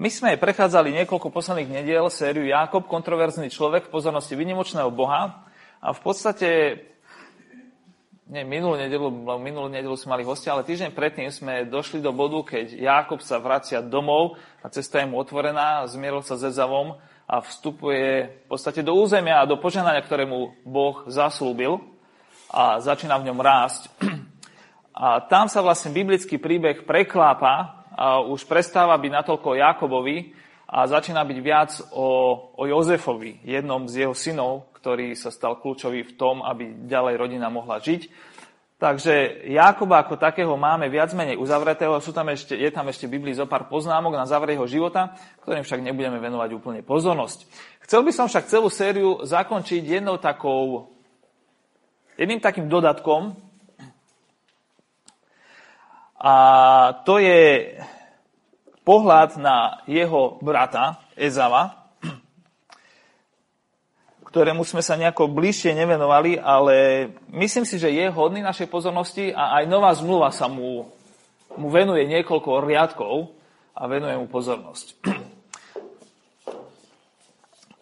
My sme prechádzali niekoľko posledných nediel sériu Jakob, kontroverzný človek v pozornosti vynimočného Boha a v podstate nie, minulú nedelu, minulú nedelu sme mali hostia, ale týždeň predtým sme došli do bodu, keď Jakob sa vracia domov a cesta je mu otvorená, zmieril sa s Ezavom a vstupuje v podstate do územia a do poženania, ktoré mu Boh zaslúbil a začína v ňom rásť. A tam sa vlastne biblický príbeh preklápa už prestáva byť natoľko Jakobovi a začína byť viac o, o Jozefovi, jednom z jeho synov, ktorý sa stal kľúčový v tom, aby ďalej rodina mohla žiť. Takže Jakoba ako takého máme viac menej uzavretého, sú tam ešte, je tam ešte v Biblii zo pár poznámok na záver jeho života, ktorým však nebudeme venovať úplne pozornosť. Chcel by som však celú sériu zakončiť jednou takou, jedným takým dodatkom, a to je pohľad na jeho brata Ezava, ktorému sme sa nejako bližšie nevenovali, ale myslím si, že je hodný našej pozornosti a aj nová zmluva sa mu, mu venuje niekoľko riadkov a venuje mu pozornosť.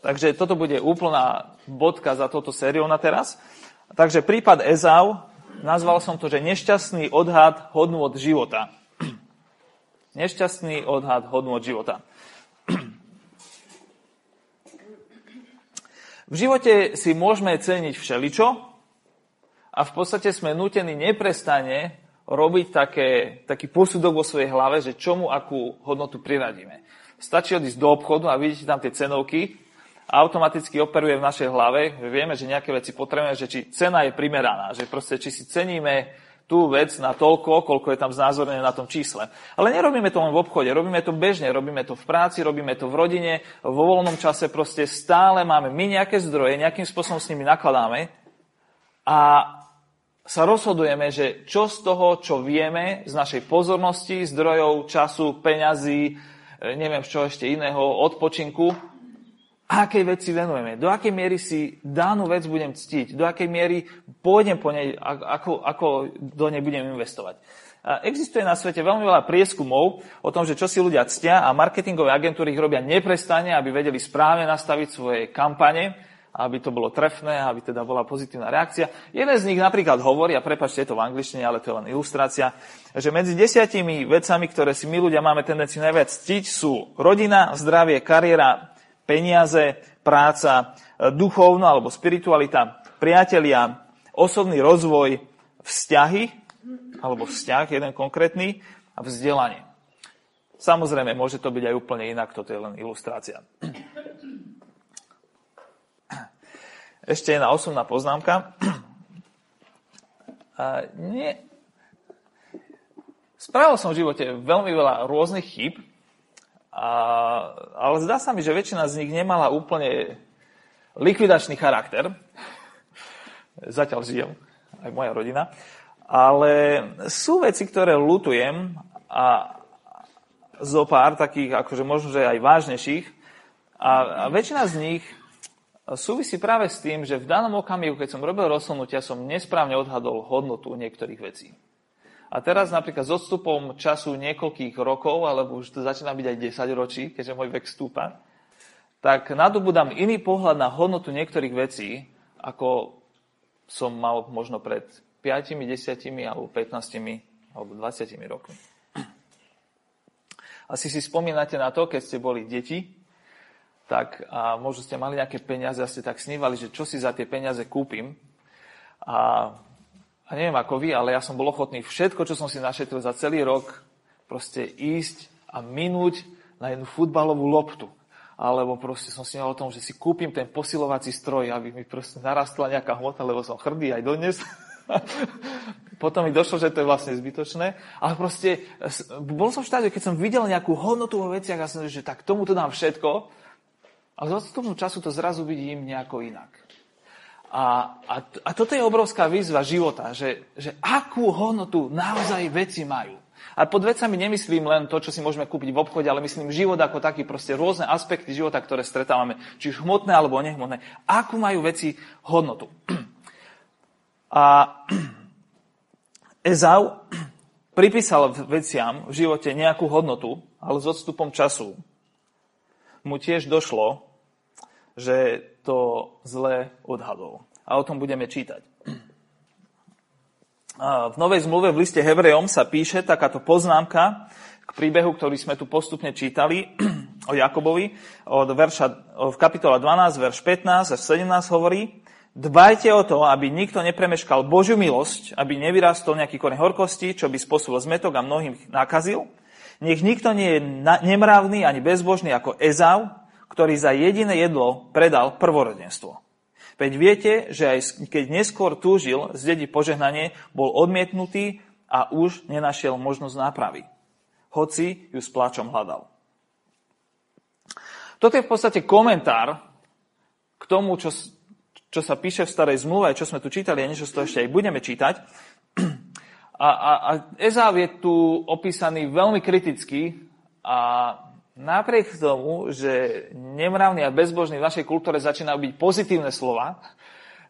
Takže toto bude úplná bodka za touto sériou na teraz. Takže prípad Ezau nazval som to, že nešťastný odhad hodnú od života. Nešťastný odhad hodnú od života. V živote si môžeme ceniť všeličo a v podstate sme nutení neprestane robiť také, taký posudok vo svojej hlave, že čomu akú hodnotu priradíme. Stačí odísť do obchodu a vidíte tam tie cenovky automaticky operuje v našej hlave. Vieme, že nejaké veci potrebujeme, že či cena je primeraná, že proste či si ceníme tú vec na toľko, koľko je tam znázornené na tom čísle. Ale nerobíme to len v obchode, robíme to bežne, robíme to v práci, robíme to v rodine, vo voľnom čase proste stále máme my nejaké zdroje, nejakým spôsobom s nimi nakladáme a sa rozhodujeme, že čo z toho, čo vieme, z našej pozornosti, zdrojov, času, peňazí, neviem čo ešte iného, odpočinku, akej veci venujeme, do akej miery si danú vec budem ctiť, do akej miery pôjdem po nej, ako, ako do nej budem investovať. Existuje na svete veľmi veľa prieskumov o tom, že čo si ľudia ctia a marketingové agentúry ich robia neprestane, aby vedeli správne nastaviť svoje kampane, aby to bolo trefné, aby teda bola pozitívna reakcia. Jeden z nich napríklad hovorí, a prepačte, je to v angličtine, ale to je len ilustrácia, že medzi desiatimi vecami, ktoré si my ľudia máme tendenciu najviac ctiť, sú rodina, zdravie, kariéra, peniaze, práca, e, duchovno alebo spiritualita, priatelia, osobný rozvoj, vzťahy, alebo vzťah, jeden konkrétny, a vzdelanie. Samozrejme, môže to byť aj úplne inak, toto je len ilustrácia. Ešte jedna osobná poznámka. A nie. Spravil som v živote veľmi veľa rôznych chýb, a, ale zdá sa mi, že väčšina z nich nemala úplne likvidačný charakter. Zatiaľ žijem, aj moja rodina. Ale sú veci, ktoré lutujem a zo pár takých, akože možno, že aj vážnejších. A, a väčšina z nich súvisí práve s tým, že v danom okamihu, keď som robil rozhodnutia, som nesprávne odhadol hodnotu niektorých vecí. A teraz napríklad s odstupom času niekoľkých rokov, alebo už to začína byť aj 10 ročí, keďže môj vek stúpa, tak nadobudám iný pohľad na hodnotu niektorých vecí, ako som mal možno pred 5, 10 alebo 15 alebo 20 rokmi. Asi si spomínate na to, keď ste boli deti, tak a možno ste mali nejaké peniaze a ste tak snívali, že čo si za tie peniaze kúpim. A a neviem ako vy, ale ja som bol ochotný všetko, čo som si našetril za celý rok, proste ísť a minúť na jednu futbalovú loptu. Alebo proste som si o tom, že si kúpim ten posilovací stroj, aby mi proste narastla nejaká hmota, lebo som hrdý aj dodnes. Potom mi došlo, že to je vlastne zbytočné. Ale proste, bol som v štáde, keď som videl nejakú hodnotu vo veciach a som že tak tomuto dám všetko. A z odstupom času to zrazu vidím nejako inak. A, a, a toto je obrovská výzva života, že, že akú hodnotu naozaj veci majú. A pod vecami nemyslím len to, čo si môžeme kúpiť v obchode, ale myslím život ako taký, proste rôzne aspekty života, ktoré stretávame, či už hmotné alebo nehmotné. Akú majú veci hodnotu. A Ezau pripísal veciam v živote nejakú hodnotu, ale s odstupom času mu tiež došlo, že to zle odhadol. A o tom budeme čítať. V Novej zmluve v liste Hebrejom sa píše takáto poznámka k príbehu, ktorý sme tu postupne čítali o Jakobovi. Od verša, v kapitola 12, verš 15 až 17 hovorí, Dbajte o to, aby nikto nepremeškal Božiu milosť, aby nevyrastol nejaký koreň horkosti, čo by spôsobil zmetok a mnohým nakazil. Nech nikto nie je nemravný ani bezbožný ako Ezau, ktorý za jediné jedlo predal prvorodenstvo. Veď viete, že aj keď neskôr túžil z dedi požehnanie, bol odmietnutý a už nenašiel možnosť nápravy. Hoci ju s pláčom hľadal. Toto je v podstate komentár k tomu, čo čo sa píše v starej zmluve, čo sme tu čítali a niečo z toho ešte aj budeme čítať. A, a, a Ezáv je tu opísaný veľmi kriticky a napriek tomu, že nemravný a bezbožný v našej kultúre začínajú byť pozitívne slova,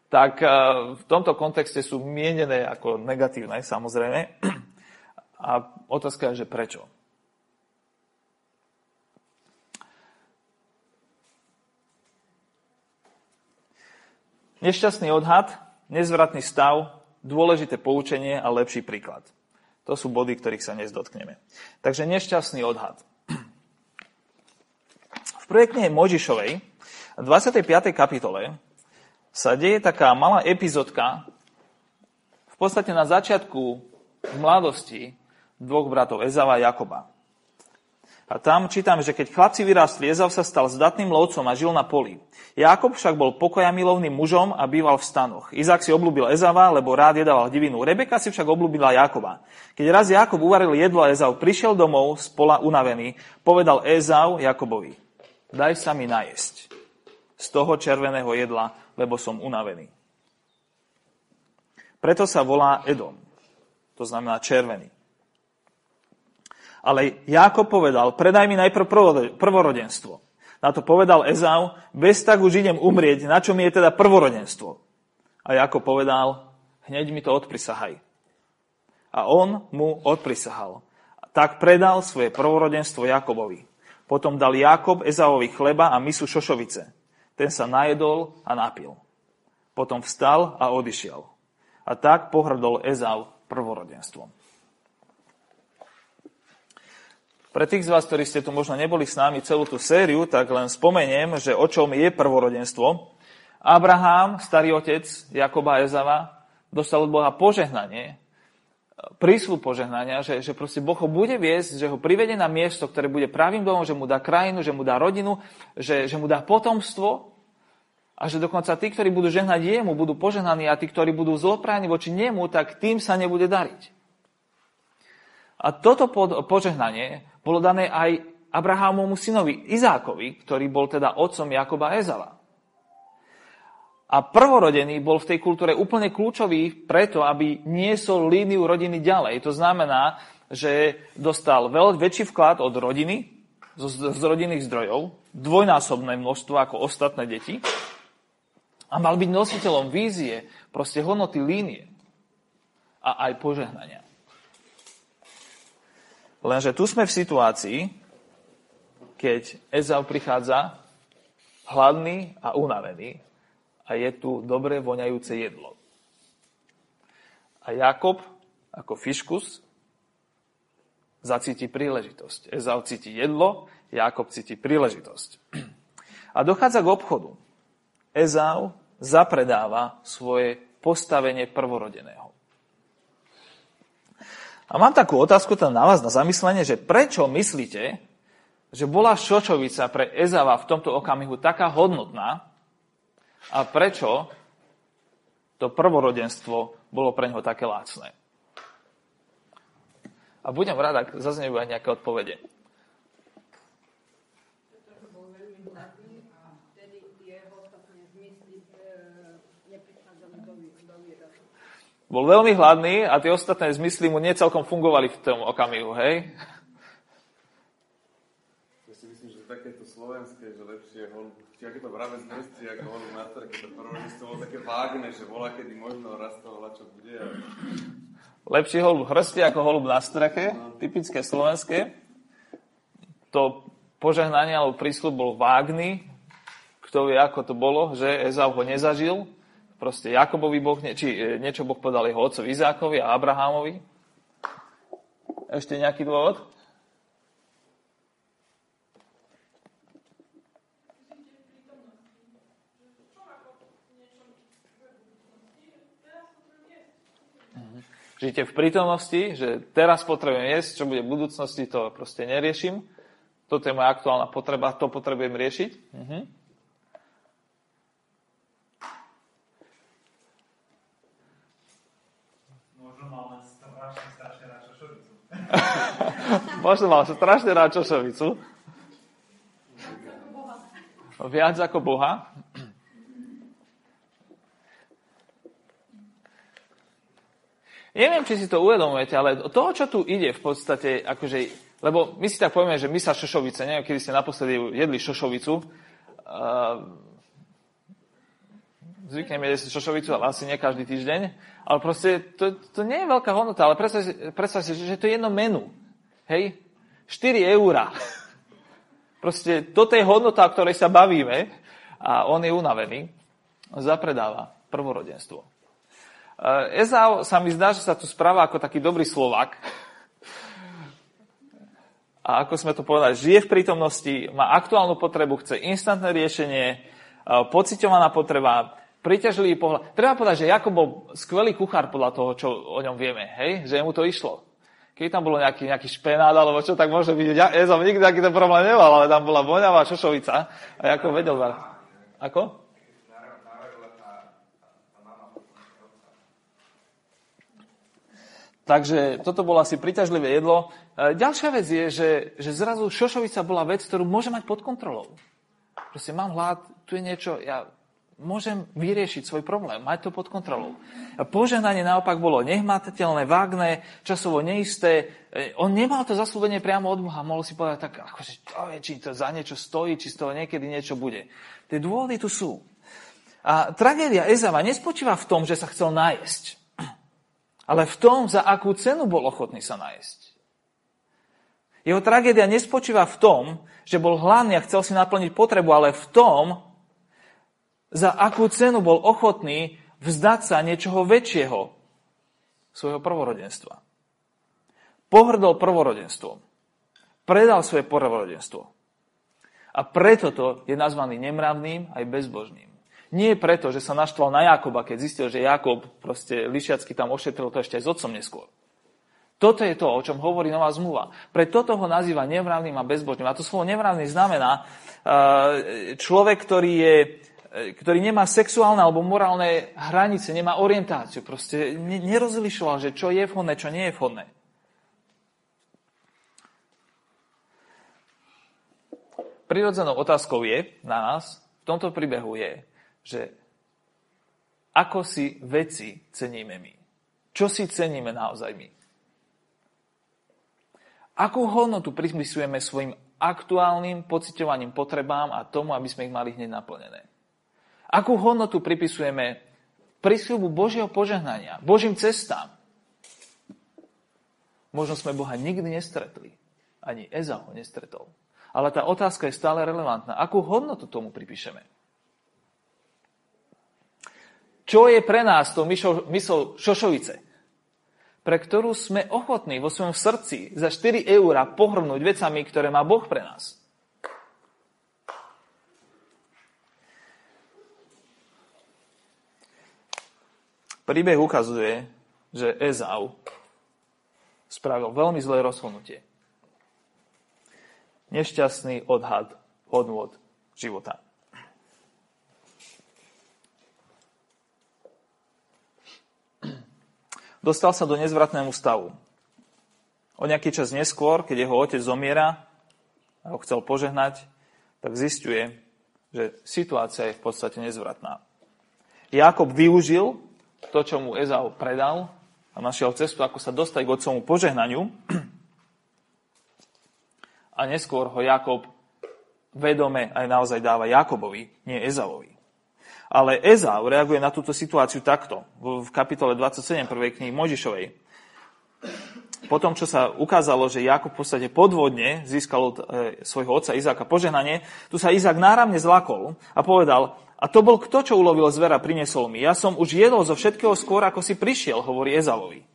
tak e, v tomto kontexte sú mienené ako negatívne, samozrejme. A otázka je, že prečo. Nešťastný odhad, nezvratný stav, dôležité poučenie a lepší príklad. To sú body, ktorých sa dnes dotkneme. Takže nešťastný odhad. V projekte Možišovej, v 25. kapitole, sa deje taká malá epizódka, v podstate na začiatku mladosti dvoch bratov, Ezava a Jakoba. A tam čítame, že keď chlapci vyrástli, Ezav sa stal zdatným lovcom a žil na poli. Jakob však bol pokoja milovným mužom a býval v stanoch. Izák si oblúbil Ezava, lebo rád jedával divinu. Rebeka si však oblúbila Jakoba. Keď raz Jakob uvaril jedlo a Ezav prišiel domov z pola unavený, povedal Ezav Jakobovi, daj sa mi najesť z toho červeného jedla, lebo som unavený. Preto sa volá Edom. To znamená červený. Ale Jákob povedal, predaj mi najprv prvorodenstvo. Na to povedal Ezau, bez tak už idem umrieť, na čo mi je teda prvorodenstvo. A Jákob povedal, hneď mi to odprisahaj. A on mu odprisahal. Tak predal svoje prvorodenstvo Jakobovi. Potom dal Jakob Ezauovi chleba a misu šošovice. Ten sa najedol a napil. Potom vstal a odišiel. A tak pohrdol Ezau prvorodenstvom. Pre tých z vás, ktorí ste tu možno neboli s nami celú tú sériu, tak len spomeniem, že o čom je prvorodenstvo. Abraham, starý otec Jakoba a Ezava, dostal od Boha požehnanie, prísľub požehnania, že, že proste Boh ho bude viesť, že ho privede na miesto, ktoré bude pravým domom, že mu dá krajinu, že mu dá rodinu, že, že mu dá potomstvo a že dokonca tí, ktorí budú žehnať jemu, budú požehnaní a tí, ktorí budú zlopráni voči nemu, tak tým sa nebude dariť. A toto požehnanie bolo dané aj Abrahámovmu synovi Izákovi, ktorý bol teda otcom Jakoba a. A prvorodený bol v tej kultúre úplne kľúčový preto, aby niesol líniu rodiny ďalej. To znamená, že dostal veľ, väčší vklad od rodiny, z, z rodinných zdrojov, dvojnásobné množstvo ako ostatné deti a mal byť nositeľom vízie, proste hodnoty línie a aj požehnania. Lenže tu sme v situácii, keď Ezau prichádza hladný a unavený a je tu dobre voňajúce jedlo. A Jakob ako fiškus zacíti príležitosť. Ezau cíti jedlo, Jakob cíti príležitosť. A dochádza k obchodu. Ezau zapredáva svoje postavenie prvorodeného. A mám takú otázku tam na vás na zamyslenie, že prečo myslíte, že bola šočovica pre Ezava v tomto okamihu taká hodnotná a prečo to prvorodenstvo bolo pre neho také lácne. A budem rád, ak zaznejú aj nejaké odpovede. Bol veľmi hladný a tie ostatné zmysly mu necelkom fungovali v tom okamihu, hej? Ja si myslím, že takéto slovenské, že lepšie hol, či aké to práve zmestí, ako holub na staré, keď to prvorodistvo bolo také vágne, že volá, kedy možno raz toho čo bude. Lepší holub hrsti ako holub na strake, no. typické slovenské. To požehnanie alebo prísľub bol vágný. Kto vie, ako to bolo, že Ezau ho nezažil. Proste Jakobovi Boh, či e, niečo Boh podal jeho otcovi Izákovi a Abrahámovi. Ešte nejaký dôvod? Žijete v prítomnosti, že teraz potrebujem jesť, čo bude v budúcnosti, to proste neriešim. Toto je moja aktuálna potreba, to potrebujem riešiť. Čošovicu. Možno mal strašne rád čošovicu. Viac ako Boha. Neviem, či si to uvedomujete, ale to, čo tu ide v podstate, akože, lebo my si tak povieme, že my sa šošovice, neviem, kedy ste naposledy jedli šošovicu, uh, zvykneme jesť šošovicu, ale asi nie každý týždeň, ale proste to, to nie je veľká hodnota, ale predstavte predstav si, že to je jedno menu. Hej? 4 eurá. Proste toto je hodnota, o ktorej sa bavíme a on je unavený. Zapredáva prvorodenstvo. Eh, Ezau sa mi zdá, že sa tu správa ako taký dobrý Slovak. A ako sme to povedali, žije v prítomnosti, má aktuálnu potrebu, chce instantné riešenie, eh, pociťovaná potreba, príťažlivý pohľad. Treba povedať, že Jakob bol skvelý kuchár podľa toho, čo o ňom vieme, hej? že mu to išlo. Keď tam bolo nejaký, nejaký špenát alebo čo, tak môže byť, ja, som nikdy takýto problém nemal, ale tam bola voňavá šošovica a Jakob vedel. Ako? Takže toto bolo asi priťažlivé jedlo. E, ďalšia vec je, že, že zrazu šošovica bola vec, ktorú môže mať pod kontrolou. Proste mám hlad, tu je niečo, ja môžem vyriešiť svoj problém, mať to pod kontrolou. A požehnanie naopak bolo nehmatateľné, vágné, časovo neisté. E, on nemal to zaslúbenie priamo od Boha, mohol si povedať tak, akože, či to za niečo stojí, či z toho niekedy niečo bude. Tie dôvody tu sú. A tragédia Ezava nespočíva v tom, že sa chcel nájsť ale v tom, za akú cenu bol ochotný sa nájsť. Jeho tragédia nespočíva v tom, že bol hladný a chcel si naplniť potrebu, ale v tom, za akú cenu bol ochotný vzdať sa niečoho väčšieho, svojho prvorodenstva. Pohrdol prvorodenstvom. Predal svoje prvorodenstvo. A preto to je nazvaný nemravným aj bezbožným. Nie preto, že sa naštval na Jakoba, keď zistil, že Jakob proste lišiacky tam ošetril to ešte aj s otcom neskôr. Toto je to, o čom hovorí nová zmluva. Pre toto ho nazýva nevravným a bezbožným. A to slovo nevravný znamená e, človek, ktorý, je, e, ktorý nemá sexuálne alebo morálne hranice, nemá orientáciu. Proste nerozlišoval, že čo je vhodné, čo nie je vhodné. Prirodzenou otázkou je na nás, v tomto príbehu je, že ako si veci ceníme my. Čo si ceníme naozaj my. Akú hodnotu pripisujeme svojim aktuálnym pociťovaním potrebám a tomu, aby sme ich mali hneď naplnené. Akú hodnotu pripisujeme prísľubu Božieho požehnania, Božím cestám. Možno sme Boha nikdy nestretli. Ani Eza ho nestretol. Ale tá otázka je stále relevantná. Akú hodnotu tomu pripíšeme? Čo je pre nás to mysl šošovice? Pre ktorú sme ochotní vo svojom srdci za 4 eurá pohrnúť vecami, ktoré má Boh pre nás. Príbeh ukazuje, že Ezau spravil veľmi zlé rozhodnutie. Nešťastný odhad hodnôt života. Dostal sa do nezvratnému stavu. O nejaký čas neskôr, keď jeho otec zomiera a ho chcel požehnať, tak zistuje, že situácia je v podstate nezvratná. Jakob využil to, čo mu Ezau predal a našiel cestu, ako sa dostať k otcomu požehnaniu. A neskôr ho Jakob vedome aj naozaj dáva Jakobovi, nie Ezavovi. Ale Ezau reaguje na túto situáciu takto, v kapitole 27 prvej knihy Možišovej. potom, čo sa ukázalo, že Jakub v podstate podvodne získal od e, svojho otca Izáka požehnanie, tu sa Izák náramne zlakol a povedal, a to bol kto, čo ulovil zvera, priniesol mi. Ja som už jedol zo všetkého skôr, ako si prišiel, hovorí Ezalovi.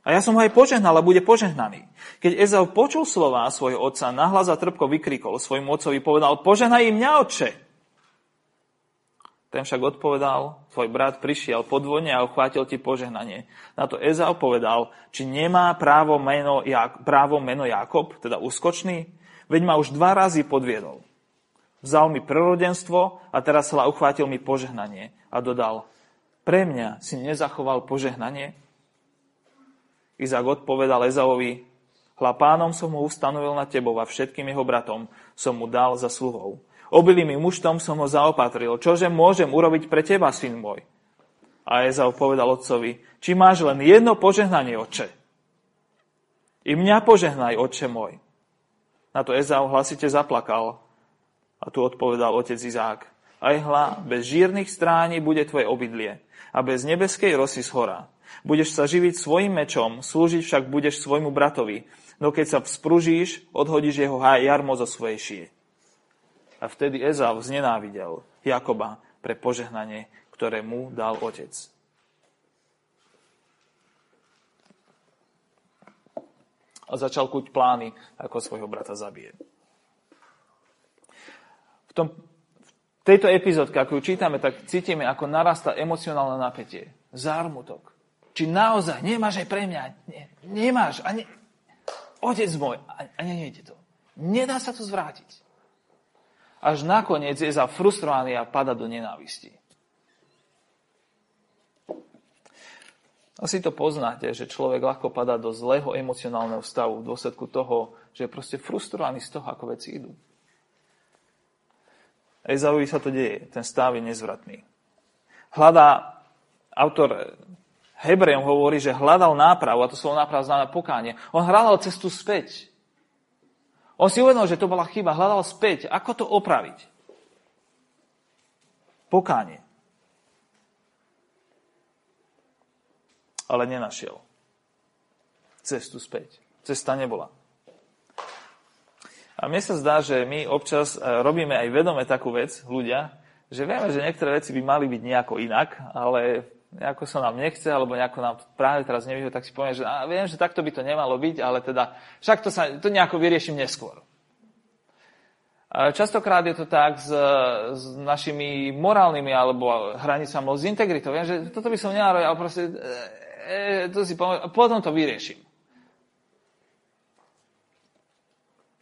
A ja som ho aj požehnal a bude požehnaný. Keď Ezau počul slová svojho otca, nahlas a trpko vykrikol svojmu otcovi, povedal, požehnaj im mňa, otče. Ten však odpovedal, tvoj brat prišiel podvodne a uchvátil ti požehnanie. Na to Ezau povedal, či nemá právo meno, právo meno Jakob, teda úskočný, veď ma už dva razy podviedol. Vzal mi prorodenstvo a teraz sa uchvátil mi požehnanie. A dodal, pre mňa si nezachoval požehnanie? Izák odpovedal Ezauovi, hla pánom som ho ustanovil na tebou a všetkým jeho bratom som mu dal za sluhou. Obilým muštom som ho zaopatril. Čože môžem urobiť pre teba, syn môj? A Ezau povedal otcovi, či máš len jedno požehnanie, oče. I mňa požehnaj, oče môj. Na to Ezau hlasite zaplakal. A tu odpovedal otec Izák. Aj hla, bez žírnych stráni bude tvoje obydlie a bez nebeskej rosy z hora. Budeš sa živiť svojim mečom, slúžiť však budeš svojmu bratovi. No keď sa vzpružíš, odhodíš jeho jarmo zo svojej šie. A vtedy Ezau znenávidel Jakoba pre požehnanie, ktoré mu dal otec. A začal kuť plány, ako svojho brata zabije. V, tom, v tejto epizódke, ako ju čítame, tak cítime, ako narasta emocionálne napätie. Zármutok. Či naozaj nemáš aj pre mňa? Nie, nemáš. Ani, otec môj. A, a nejde to. Nedá sa to zvrátiť až nakoniec je za frustrovaný a pada do nenávisti. Asi to poznáte, že človek ľahko padá do zlého emocionálneho stavu v dôsledku toho, že je proste frustrovaný z toho, ako veci idú. Ezauvi sa to deje, ten stav je nezvratný. Hľadá, autor Hebrejom hovorí, že hľadal nápravu, a to slovo náprava znamená pokánie. On hľadal cestu späť. On si uvedomil, že to bola chyba, hľadal späť, ako to opraviť. Pokánie. Ale nenašiel. Cestu späť. Cesta nebola. A mne sa zdá, že my občas e, robíme aj vedome takú vec, ľudia, že vieme, že niektoré veci by mali byť nejako inak, ale nejako sa nám nechce, alebo nejako nám práve teraz nevyhovuje, tak si poviem, že a viem, že takto by to nemalo byť, ale teda však to, sa, to nejako vyrieším neskôr. Častokrát je to tak s, s našimi morálnymi alebo hranicami, s integritou. Viem, že toto by som nemal ale proste e, e, to si poviem, potom to vyriešim.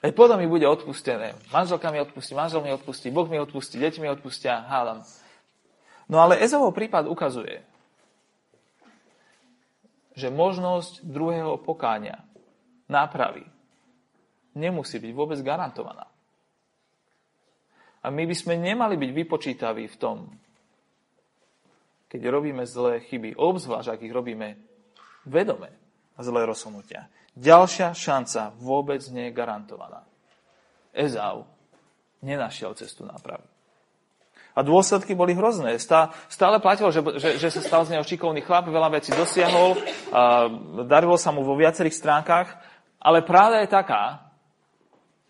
Aj potom mi bude odpustené. Manželka mi odpustí, manžel mi odpustí, Boh mi odpustí, deti mi odpustia, hádam. No ale Ezovov prípad ukazuje, že možnosť druhého pokáňa, nápravy, nemusí byť vôbec garantovaná. A my by sme nemali byť vypočítaví v tom, keď robíme zlé chyby, obzvlášť ak ich robíme vedome a zlé rozhodnutia. Ďalšia šanca vôbec nie je garantovaná. Ezau nenašiel cestu nápravy. A dôsledky boli hrozné. Stále platilo, že, že, že sa stal z neho šikovný chlap, veľa vecí dosiahol, a darilo sa mu vo viacerých stránkach, ale práve je taká,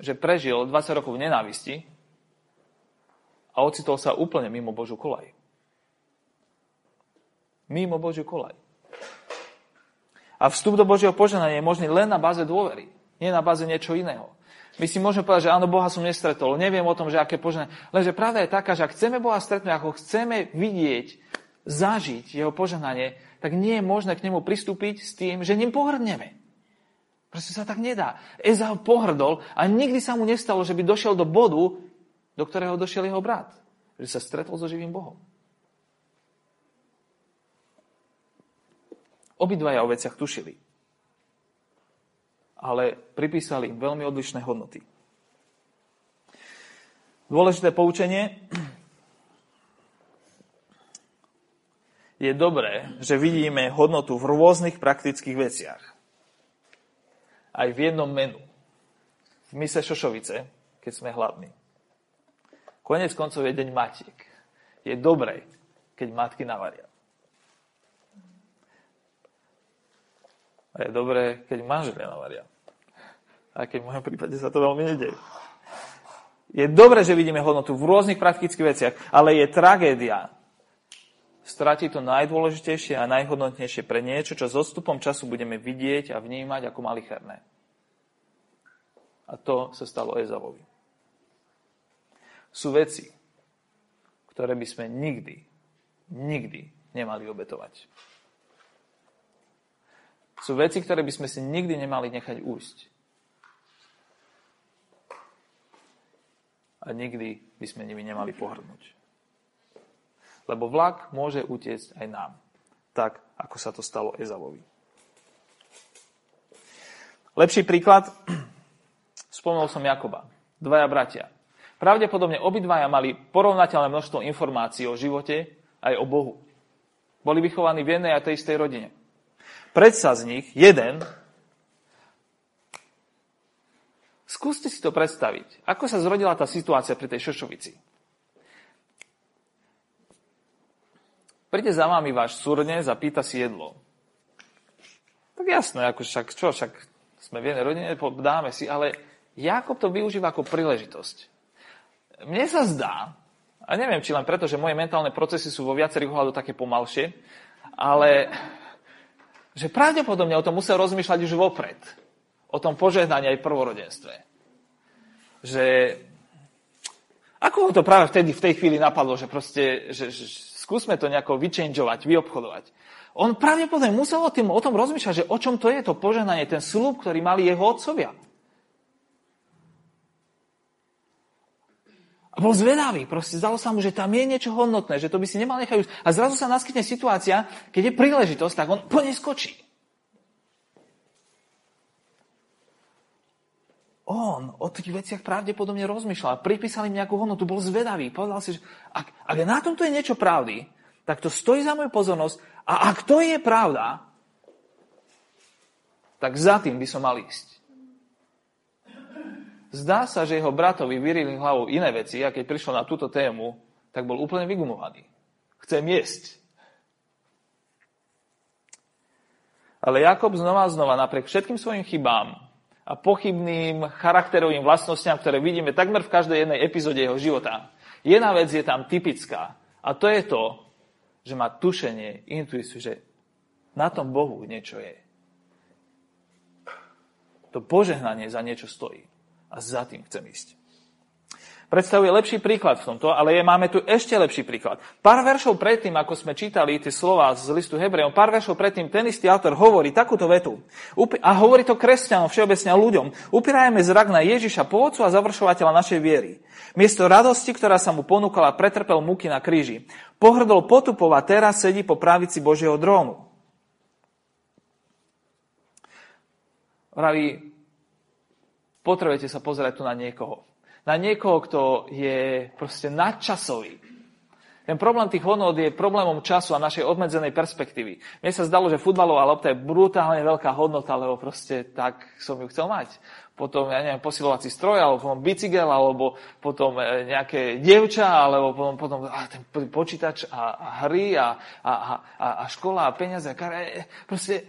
že prežil 20 rokov v nenávisti a ocitol sa úplne mimo Božú kolaj. Mimo Božiu kolaj. A vstup do Božieho poženania je možný len na báze dôvery, nie na báze niečo iného. My si môžeme povedať, že áno, Boha som nestretol, neviem o tom, že aké požehnanie. Lenže pravda je taká, že ak chceme Boha stretnúť, ako chceme vidieť, zažiť jeho požehnanie, tak nie je možné k nemu pristúpiť s tým, že ním pohrdneme. Proste sa tak nedá. Ezau pohrdol a nikdy sa mu nestalo, že by došiel do bodu, do ktorého došiel jeho brat. Že sa stretol so živým Bohom. Obidvaja o veciach tušili ale pripísali im veľmi odlišné hodnoty. Dôležité poučenie. Je dobré, že vidíme hodnotu v rôznych praktických veciach. Aj v jednom menu. V mise Šošovice, keď sme hladní. Konec koncov je deň matiek. Je dobré, keď matky navaria. A je dobré, keď manželia navaria. A keď v mojom prípade sa to veľmi nedieje. Je dobré, že vidíme hodnotu v rôznych praktických veciach, ale je tragédia stratiť to najdôležitejšie a najhodnotnejšie pre niečo, čo s odstupom času budeme vidieť a vnímať ako malicherné. A to sa stalo Ezavovi. Sú veci, ktoré by sme nikdy, nikdy nemali obetovať. Sú veci, ktoré by sme si nikdy nemali nechať újsť. A nikdy by sme nimi nemali pohrnúť. Lebo vlak môže utiecť aj nám. Tak, ako sa to stalo Ezavovi. Lepší príklad, spomenul som Jakoba. Dvaja bratia. Pravdepodobne obidvaja mali porovnateľné množstvo informácií o živote aj o Bohu. Boli vychovaní v jednej a tej istej rodine. Predsa z nich jeden Skúste si to predstaviť. Ako sa zrodila tá situácia pri tej Šošovici? Príde za vami váš súrne, zapýta si jedlo. Tak jasné, ako však, čo, však sme v jednej rodine, dáme si, ale Jakob to využíva ako príležitosť. Mne sa zdá, a neviem, či len preto, že moje mentálne procesy sú vo viacerých ohľadoch také pomalšie, ale že pravdepodobne o tom musel rozmýšľať už vopred. O tom požehnaní aj prvorodenstve. Že ako ho to práve vtedy, v tej chvíli napadlo, že proste, že, že skúsme to nejako vychangeovať, vyobchodovať. On pravdepodobne musel o, tým, o tom rozmýšľať, že o čom to je to poženanie, ten slúb, ktorý mali jeho otcovia. A bol zvedavý, proste zdalo sa mu, že tam je niečo hodnotné, že to by si nemal nechať A zrazu sa naskytne situácia, keď je príležitosť, tak on po nej skočí. On o tých veciach pravdepodobne rozmýšľal, pripísal im nejakú hodnotu, bol zvedavý, povedal si, že ak, ak na tomto je niečo pravdy, tak to stojí za moju pozornosť a ak to je pravda, tak za tým by som mal ísť. Zdá sa, že jeho bratovi vyrili hlavou iné veci a keď prišlo na túto tému, tak bol úplne vygumovaný. Chcem jesť. Ale Jakob znova a znova, napriek všetkým svojim chybám, pochybným charakterovým vlastnostiam, ktoré vidíme takmer v každej jednej epizóde jeho života. Jedna vec je tam typická a to je to, že má tušenie, intuíciu, že na tom Bohu niečo je. To požehnanie za niečo stojí a za tým chcem ísť predstavuje lepší príklad v tomto, ale je, máme tu ešte lepší príklad. Pár veršov predtým, ako sme čítali tie slova z listu Hebrejom, pár veršov predtým ten istý autor hovorí takúto vetu. A hovorí to kresťanom, všeobecne ľuďom. Upírajme zrak na Ježiša, pôvodcu a završovateľa našej viery. Miesto radosti, ktorá sa mu ponúkala, pretrpel muky na kríži. Pohrdol potupov a teraz sedí po pravici Božieho drónu. Vraví, potrebujete sa pozerať tu na niekoho na niekoho, kto je proste nadčasový. Ten problém tých hodnot je problémom času a našej obmedzenej perspektívy. Mne sa zdalo, že futbalová lopta je brutálne veľká hodnota, lebo proste tak som ju chcel mať. Potom, ja neviem, posilovací stroj, alebo potom bicykel, alebo potom e, nejaké dievča, alebo potom, potom a ten počítač a, a hry a, a, a, a škola a peniaze a kare. E, proste,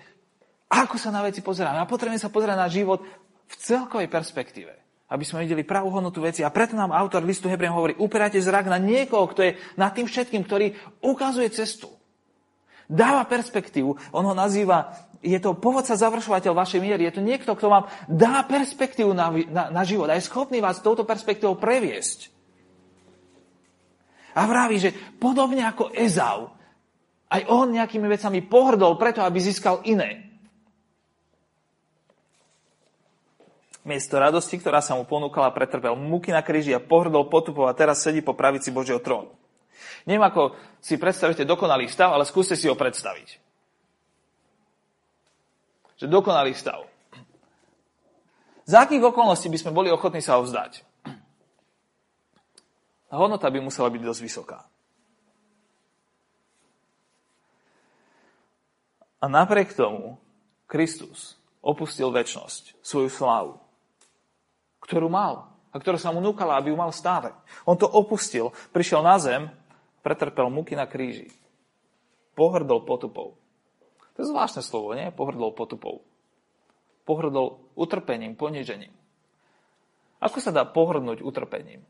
ako sa na veci pozeráme? A potrebujeme sa pozerať na život v celkovej perspektíve aby sme videli pravú hodnotu veci. A preto nám autor listu Hebrejom hovorí, upierajte zrak na niekoho, kto je nad tým všetkým, ktorý ukazuje cestu. Dáva perspektívu. On ho nazýva, je to povodca završovateľ vašej miery. Je to niekto, kto vám dá perspektívu na, na, na život a je schopný vás touto perspektívou previesť. A vraví, že podobne ako Ezau, aj on nejakými vecami pohrdol preto, aby získal iné. Miesto radosti, ktorá sa mu ponúkala, pretrpel muky na kríži a pohrdol potupov a teraz sedí po pravici Božieho trónu. Neviem, ako si predstavíte dokonalý stav, ale skúste si ho predstaviť. Že dokonalý stav. Za akých okolností by sme boli ochotní sa ho vzdať? A hodnota by musela byť dosť vysoká. A napriek tomu Kristus opustil väčnosť, svoju slávu ktorú mal a ktorá sa mu núkala, aby ju mal stále. On to opustil, prišiel na zem, pretrpel muky na kríži. Pohrdol potupou. To je zvláštne slovo, nie? Pohrdol potupou. pohrdol utrpením, ponižením. Ako sa dá pohrdnúť utrpením?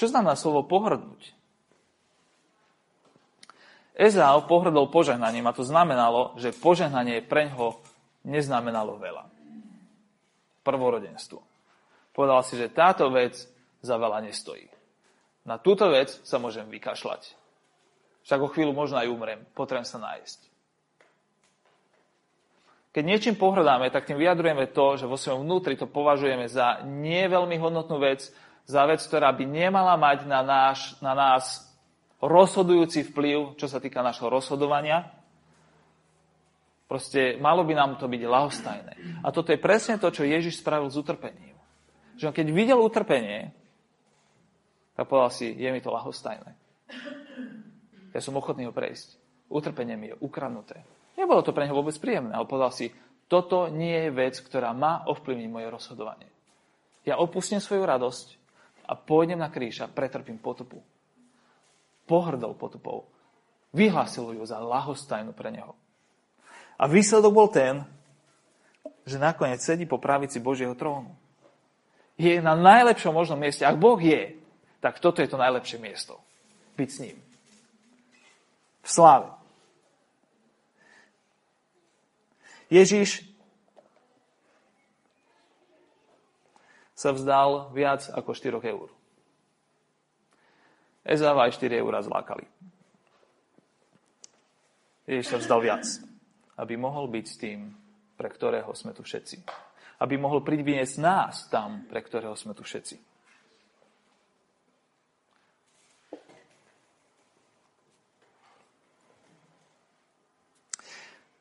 Čo znamená slovo pohrdnúť? Ezau pohrdol požehnaním a to znamenalo, že požehnanie preňho neznamenalo veľa. Prvorodenstvo. Povedal si, že táto vec za veľa nestojí. Na túto vec sa môžem vykašľať. Však o chvíľu možno aj umrem. Potrebujem sa nájsť. Keď niečím pohrdáme, tak tým vyjadrujeme to, že vo svojom vnútri to považujeme za nie veľmi hodnotnú vec, za vec, ktorá by nemala mať na, náš, na nás rozhodujúci vplyv, čo sa týka našho rozhodovania. Proste malo by nám to byť lahostajné. A toto je presne to, čo Ježiš spravil s utrpením. Že on keď videl utrpenie, tak povedal si, je mi to lahostajné. Ja som ochotný ho prejsť. Utrpenie mi je ukradnuté. Nebolo to pre neho vôbec príjemné, ale povedal si, toto nie je vec, ktorá má ovplyvniť moje rozhodovanie. Ja opustím svoju radosť a pôjdem na kríž a pretrpím potupu pohrdol potupou. Vyhlásil ju za lahostajnú pre neho. A výsledok bol ten, že nakoniec sedí po pravici Božieho trónu. Je na najlepšom možnom mieste. Ak Boh je, tak toto je to najlepšie miesto. Byť s ním. V sláve. Ježíš sa vzdal viac ako 4 eur. Ezava aj 4 eurá zlákali. Ježiš sa vzdal viac, aby mohol byť s tým, pre ktorého sme tu všetci. Aby mohol priviesť nás tam, pre ktorého sme tu všetci.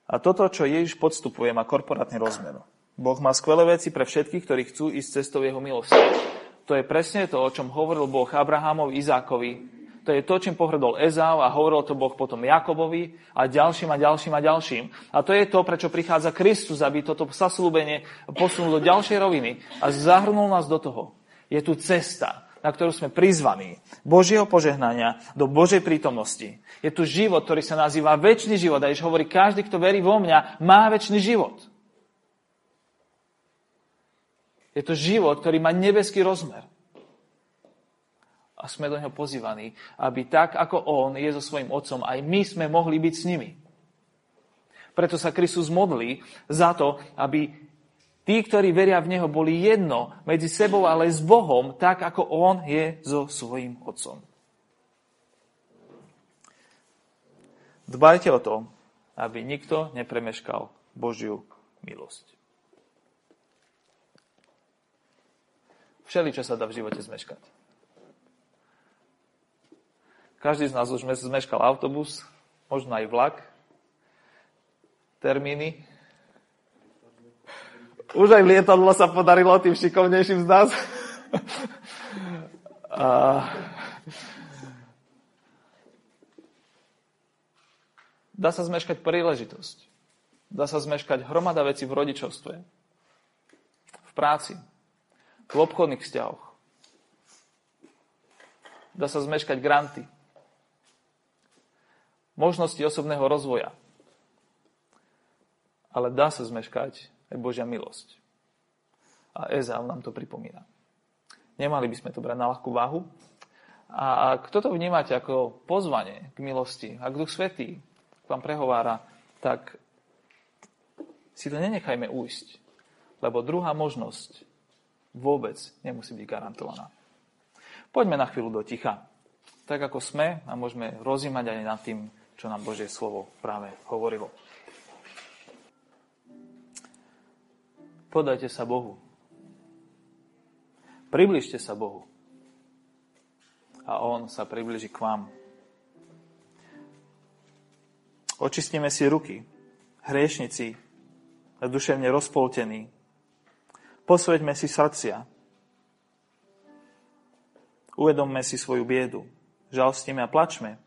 A toto, čo Ježiš podstupuje, má korporátny rozmer. Boh má skvelé veci pre všetkých, ktorí chcú ísť cestou jeho milosti. To je presne to, o čom hovoril Boh Abrahamovi, Izákovi. To je to, čím pohrdol Ezau a hovoril to Boh potom Jakobovi a ďalším a ďalším a ďalším. A to je to, prečo prichádza Kristus, aby toto zaslúbenie posunul do ďalšej roviny a zahrnul nás do toho. Je tu cesta, na ktorú sme prizvaní. Božieho požehnania do Božej prítomnosti. Je tu život, ktorý sa nazýva väčší život. A hovorí, každý, kto verí vo mňa, má väčší život. Je to život, ktorý má nebeský rozmer. A sme do neho pozývaní, aby tak, ako on je so svojím otcom, aj my sme mohli byť s nimi. Preto sa Kristus modlí za to, aby tí, ktorí veria v Neho, boli jedno medzi sebou, ale s Bohom, tak ako On je so svojím Otcom. Dbajte o to, aby nikto nepremeškal Božiu milosť. Všeli, čo sa dá v živote zmeškať. Každý z nás už zmeškal autobus, možno aj vlak, termíny. Už aj lietadlo sa podarilo tým šikovnejším z nás. A... Dá sa zmeškať príležitosť. Dá sa zmeškať hromada veci v rodičovstve, v práci, v obchodných vzťahoch. Dá sa zmeškať granty. Možnosti osobného rozvoja. Ale dá sa zmeškať aj Božia milosť. A Ezau nám to pripomína. Nemali by sme to brať na ľahkú váhu. A ak toto vnímate ako pozvanie k milosti, ak Duch Svetý vám prehovára, tak si to nenechajme ujsť. Lebo druhá možnosť vôbec nemusí byť garantovaná. Poďme na chvíľu do ticha. Tak ako sme a môžeme rozímať aj nad tým, čo nám Božie slovo práve hovorilo. Podajte sa Bohu. Približte sa Bohu. A On sa približí k vám. Očistíme si ruky, hriešnici, duševne rozpoltení, Posveďme si srdcia. Uvedomme si svoju biedu. Žalstíme a plačme.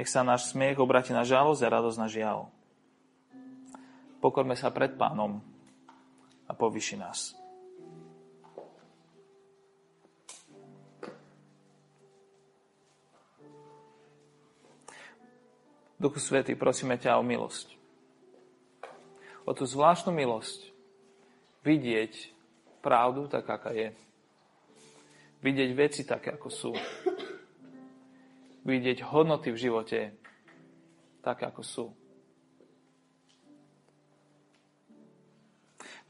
Nech sa náš smiech obráti na žalosť a radosť na žiaľ. Pokorme sa pred pánom a povyši nás. Duchu Svety, prosíme ťa o milosť. o tú zvláštnu milosť vidieť pravdu tak, aká je. Vidieť veci také, ako sú. Vidieť hodnoty v živote také, ako sú.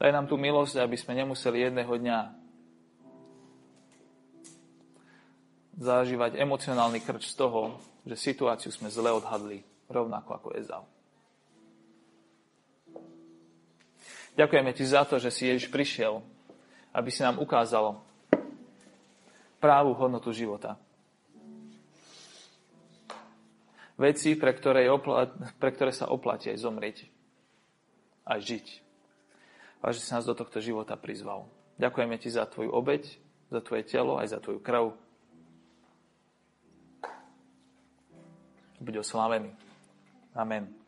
Daj nám tú milosť, aby sme nemuseli jedného dňa zažívať emocionálny krč z toho, že situáciu sme zle odhadli, rovnako ako Ezau. Ďakujeme ti za to, že si Ježiš prišiel, aby si nám ukázal právu hodnotu života. Veci, pre ktoré, opla- pre ktoré sa oplatí aj zomrieť. Aj žiť. A že si nás do tohto života prizval. Ďakujeme ti za tvoju obeď, za tvoje telo, aj za tvoju krv. Buď oslavený. Amen.